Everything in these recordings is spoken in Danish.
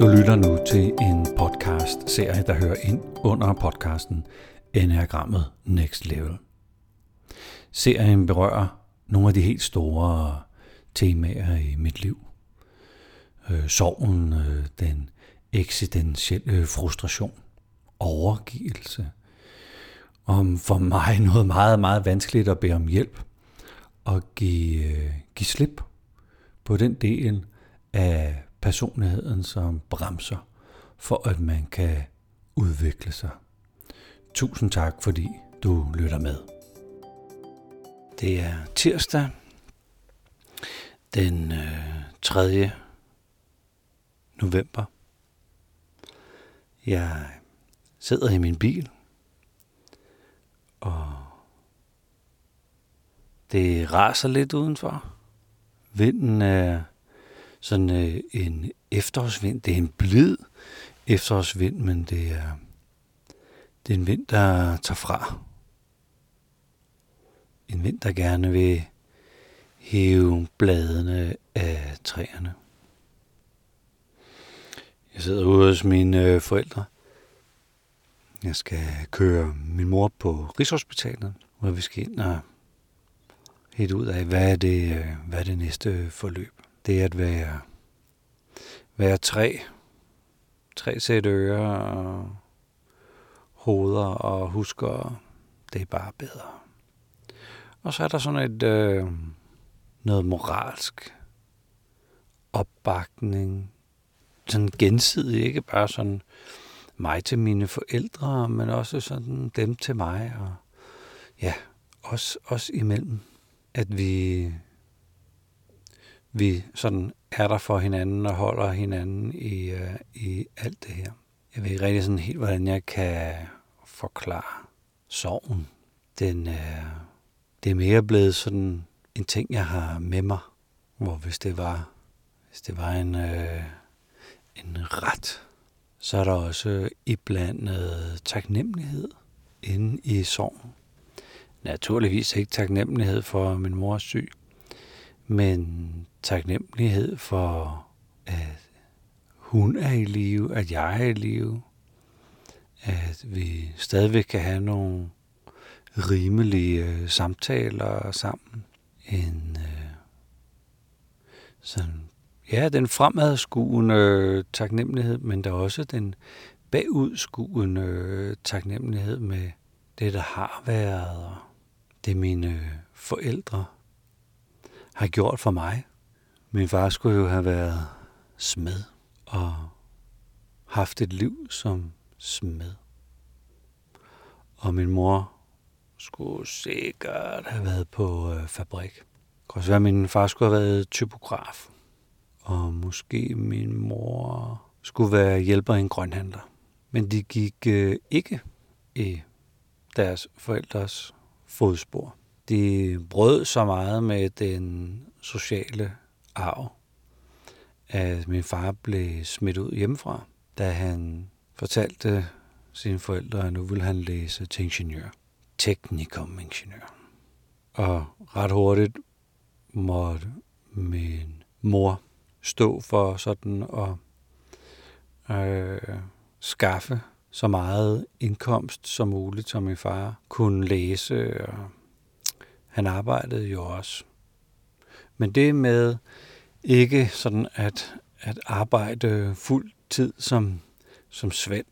Du lytter nu til en podcast-serie, der hører ind under podcasten Enagrammet Next Level. Serien berører nogle af de helt store temaer i mit liv. Øh, sorgen, øh, den eksistentielle frustration, overgivelse. Om for mig noget meget, meget vanskeligt at bede om hjælp og give, øh, give slip på den del af personligheden, som bremser for, at man kan udvikle sig. Tusind tak, fordi du lytter med. Det er tirsdag den øh, 3. november. Jeg sidder i min bil, og det raser lidt udenfor. Vinden er sådan øh, en efterårsvind. Det er en blid efterårsvind, men det er, det er en vind, der tager fra. En vind, der gerne vil hæve bladene af træerne. Jeg sidder ude hos mine øh, forældre. Jeg skal køre min mor på Rigshospitalet, hvor vi skal ind og helt ud af, hvad er det, øh, hvad er det næste forløb. Det at være, være tre, tre sæt ører og hoveder og husker, det er bare bedre. Og så er der sådan et, øh, noget moralsk opbakning, sådan gensidig, ikke bare sådan mig til mine forældre, men også sådan dem til mig, og ja, os, os imellem, at vi, vi sådan er der for hinanden og holder hinanden i, øh, i alt det her. Jeg ved ikke rigtig sådan helt, hvordan jeg kan forklare sorgen. Den er, det er mere blevet sådan en ting, jeg har med mig, hvor hvis det var, hvis det var en, øh, en ret, så er der også iblandet taknemmelighed inde i sorgen. Naturligvis ikke taknemmelighed for min mors syg, men taknemmelighed for, at hun er i live, at jeg er i live, at vi stadigvæk kan have nogle rimelige øh, samtaler sammen. En øh, sådan Ja, den fremadskuende øh, taknemmelighed, men der er også den bagudskuende øh, taknemmelighed med det, der har været, og det mine forældre har gjort for mig. Min far skulle jo have været smed og haft et liv som smed. Og min mor skulle sikkert have været på øh, fabrik. Det kan også være, at min far skulle have været typograf og måske min mor skulle være hjælper i en grønhandler. Men de gik øh, ikke i deres forældres fodspor. De brød så meget med den sociale arv, at min far blev smidt ud hjemmefra, da han fortalte sine forældre, at nu ville han læse til ingeniør. Teknikum ingeniør. Og ret hurtigt måtte min mor stå for sådan at øh, skaffe så meget indkomst som muligt, som min far kunne læse, og han arbejdede jo også. Men det med ikke sådan at, at arbejde fuld tid som, som Svend,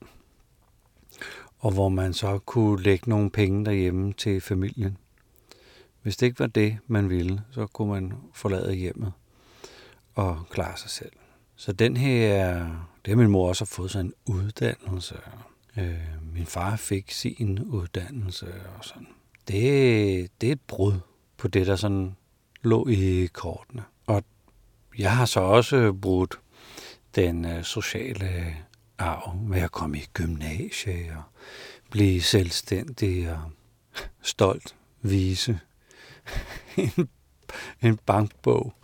og hvor man så kunne lægge nogle penge derhjemme til familien. Hvis det ikke var det, man ville, så kunne man forlade hjemmet og klare sig selv. Så den her, det har min mor også fået sig en uddannelse. Øh, min far fik sin uddannelse og sådan. Det, det er et brud på det, der sådan lå i kortene. Og jeg har så også brudt den øh, sociale øh, arv med at komme i gymnasie og blive selvstændig og stolt vise en, en bankbog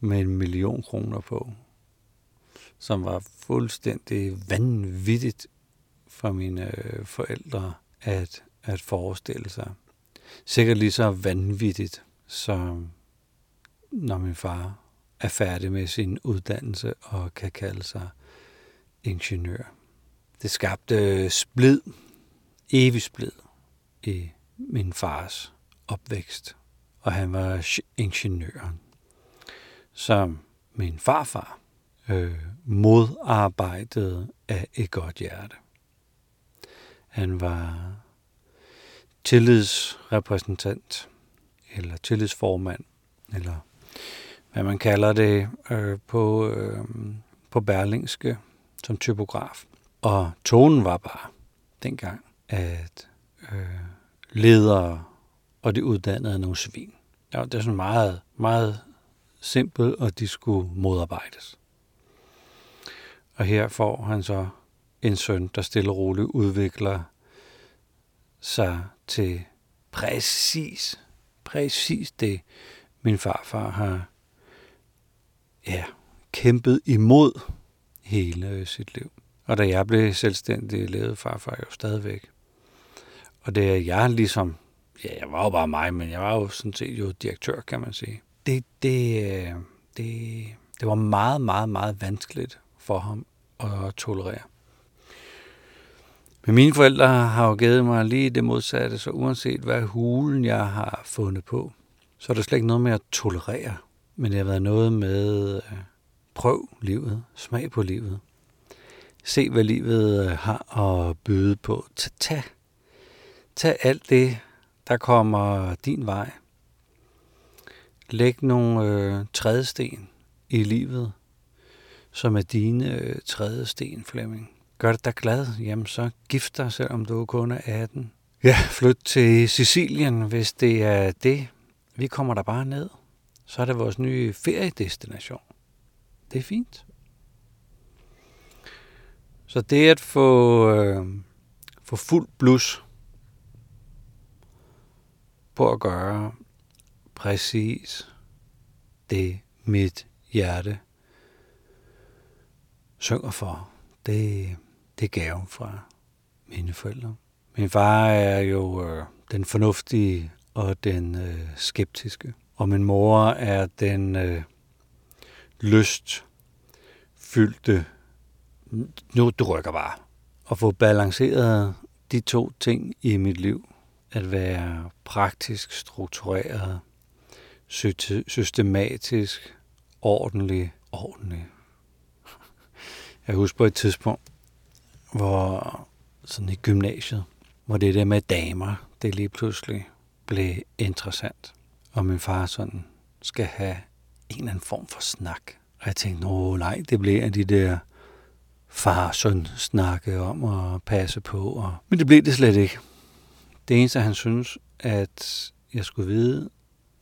med en million kroner på, som var fuldstændig vanvittigt for mine øh, forældre at, at forestille sig. Sikkert lige så vanvittigt, som når min far er færdig med sin uddannelse og kan kalde sig ingeniør. Det skabte splid, evig splid i min fars opvækst, og han var ingeniøren, som min farfar øh, modarbejdede af et godt hjerte. Han var tillidsrepræsentant, eller tillidsformand, eller hvad man kalder det øh, på, øh, på Berlingske som typograf. Og tonen var bare dengang, at øh, ledere og de uddannede nogle svin. Ja, det er sådan meget, meget simpelt, og de skulle modarbejdes. Og her får han så en søn, der stille og roligt udvikler sig til præcis, præcis det, min farfar har ja, kæmpet imod hele sit liv. Og da jeg blev selvstændig, levede farfar jo stadigvæk. Og det er jeg ligesom, ja, jeg var jo bare mig, men jeg var jo sådan set jo direktør, kan man sige. Det, det, øh, det, det var meget, meget, meget vanskeligt for ham at tolerere. Men mine forældre har jo givet mig lige det modsatte, så uanset hvad hulen jeg har fundet på, så er der slet ikke noget med at tolerere. Men det har været noget med øh, prøv livet, smag på livet. Se, hvad livet øh, har at byde på. Tag, tag, alt det, der kommer din vej. Læg nogle øh, trædesten i livet, som er dine øh, trædesten, Flemming. Gør det dig glad, jamen så gift dig, selvom du kun er 18. Ja, flyt til Sicilien, hvis det er det. Vi kommer der bare ned. Så er det vores nye feriedestination. Det er fint. Så det at få, øh, få fuld blus på at gøre præcis det, mit hjerte synger for, det, det er gaven fra mine forældre. Min far er jo øh, den fornuftige og den øh, skeptiske. Og min mor er den øh, lyst fyldte, nu du rykker bare. At få balanceret de to ting i mit liv, at være praktisk struktureret, systematisk, ordentlig, ordentlig. Jeg husker på et tidspunkt, hvor sådan i gymnasiet, hvor det der med damer, det lige pludselig blev interessant. Og min far sådan skal have en eller anden form for snak. Og jeg tænkte, nå nej, det bliver de der far søn snakke om at passe på. Og... Men det blev det slet ikke. Det eneste, han synes, at jeg skulle vide,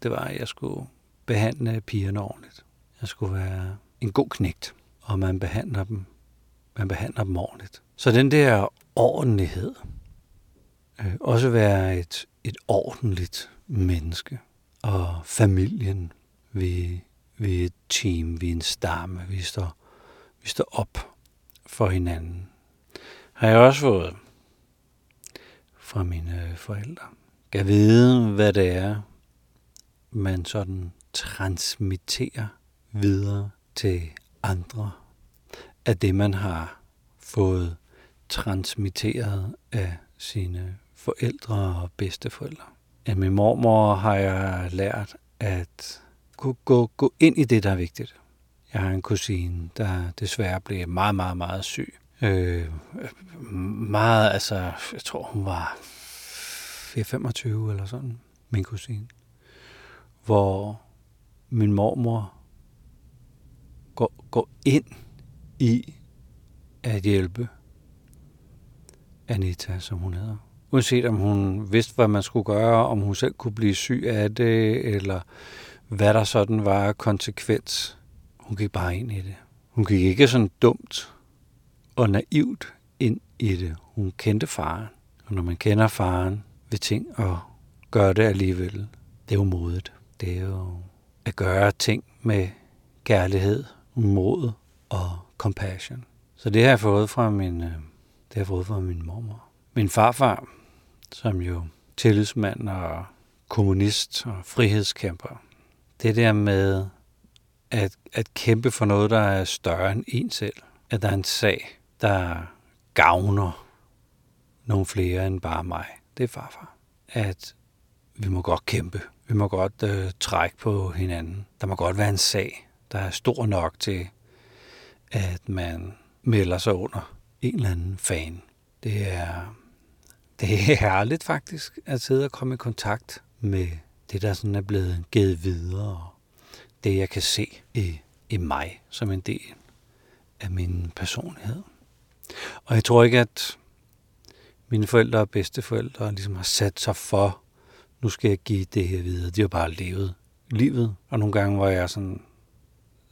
det var, at jeg skulle behandle pigerne ordentligt. Jeg skulle være en god knægt, og man behandler dem, man behandler dem ordentligt. Så den der ordentlighed, øh, også være et, et ordentligt menneske, og familien, vi, vi er et team, vi er en stamme, vi står, vi står op for hinanden. Har jeg også fået fra mine forældre. Kan vide, hvad det er, man sådan transmitterer videre til andre af det, man har fået transmitteret af sine forældre og bedsteforældre. Af min mormor har jeg lært at gå, gå, gå ind i det, der er vigtigt. Jeg har en kusine, der desværre blev meget, meget, meget syg. Øh, meget, altså, jeg tror, hun var 25 eller sådan, min kusine. Hvor min mormor går, går ind i at hjælpe Anita, som hun hedder. Uanset om hun vidste, hvad man skulle gøre, om hun selv kunne blive syg af det, eller hvad der sådan var konsekvens. Hun gik bare ind i det. Hun gik ikke sådan dumt og naivt ind i det. Hun kendte faren. Og når man kender faren ved ting og gør det alligevel, det er jo modet. Det er jo at gøre ting med kærlighed, mod og compassion. Så det har jeg fået fra min, øh, det har jeg fået fra min mormor. Min farfar, som jo tillidsmand og kommunist og frihedskæmper, det der med at, at kæmpe for noget, der er større end en selv, at der er en sag, der gavner nogle flere end bare mig. Det er farfar. At vi må godt kæmpe. Vi må godt øh, trække på hinanden. Der må godt være en sag, der er stor nok til, at man melder sig under en eller anden fan. Det er, det er herligt faktisk at sidde og komme i kontakt med det, der sådan er blevet givet videre. Det, jeg kan se i, i mig som en del af min personlighed. Og jeg tror ikke, at mine forældre og bedsteforældre ligesom har sat sig for, nu skal jeg give det her videre. De har bare levet livet. Og nogle gange, hvor jeg sådan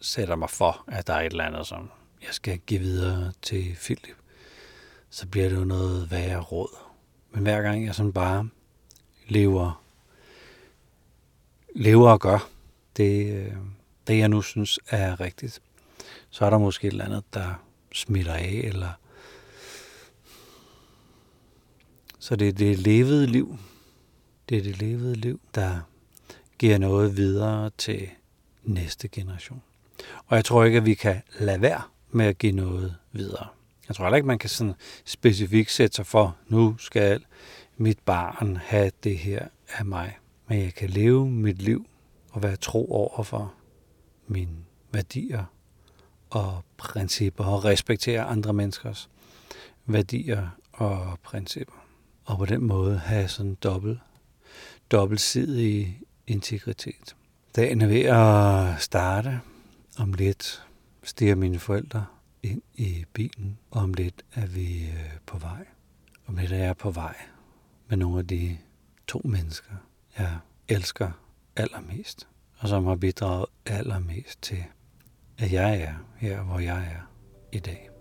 sætter mig for, at der er et eller andet, som jeg skal give videre til Philip, så bliver det jo noget værre råd. Men hver gang jeg sådan bare lever, lever og gør det, øh, det, jeg nu synes er rigtigt, så er der måske et eller andet, der smitter af, eller så det er det levede liv. Det er det levede liv, der giver noget videre til næste generation. Og jeg tror ikke, at vi kan lade være med at give noget videre. Jeg tror heller ikke, man kan sådan specifikt sætte sig for, nu skal mit barn have det her af mig. Men jeg kan leve mit liv og være tro over for mine værdier og principper og respektere andre menneskers værdier og principper. Og på den måde have sådan dobbelt, dobbeltsidig integritet. Dagen er ved at starte. Om lidt stiger mine forældre ind i bilen, og om lidt er vi øh, på vej. Om lidt er jeg på vej med nogle af de to mennesker, jeg elsker allermest, og som har bidraget allermest til, at jeg er her, hvor jeg er i dag.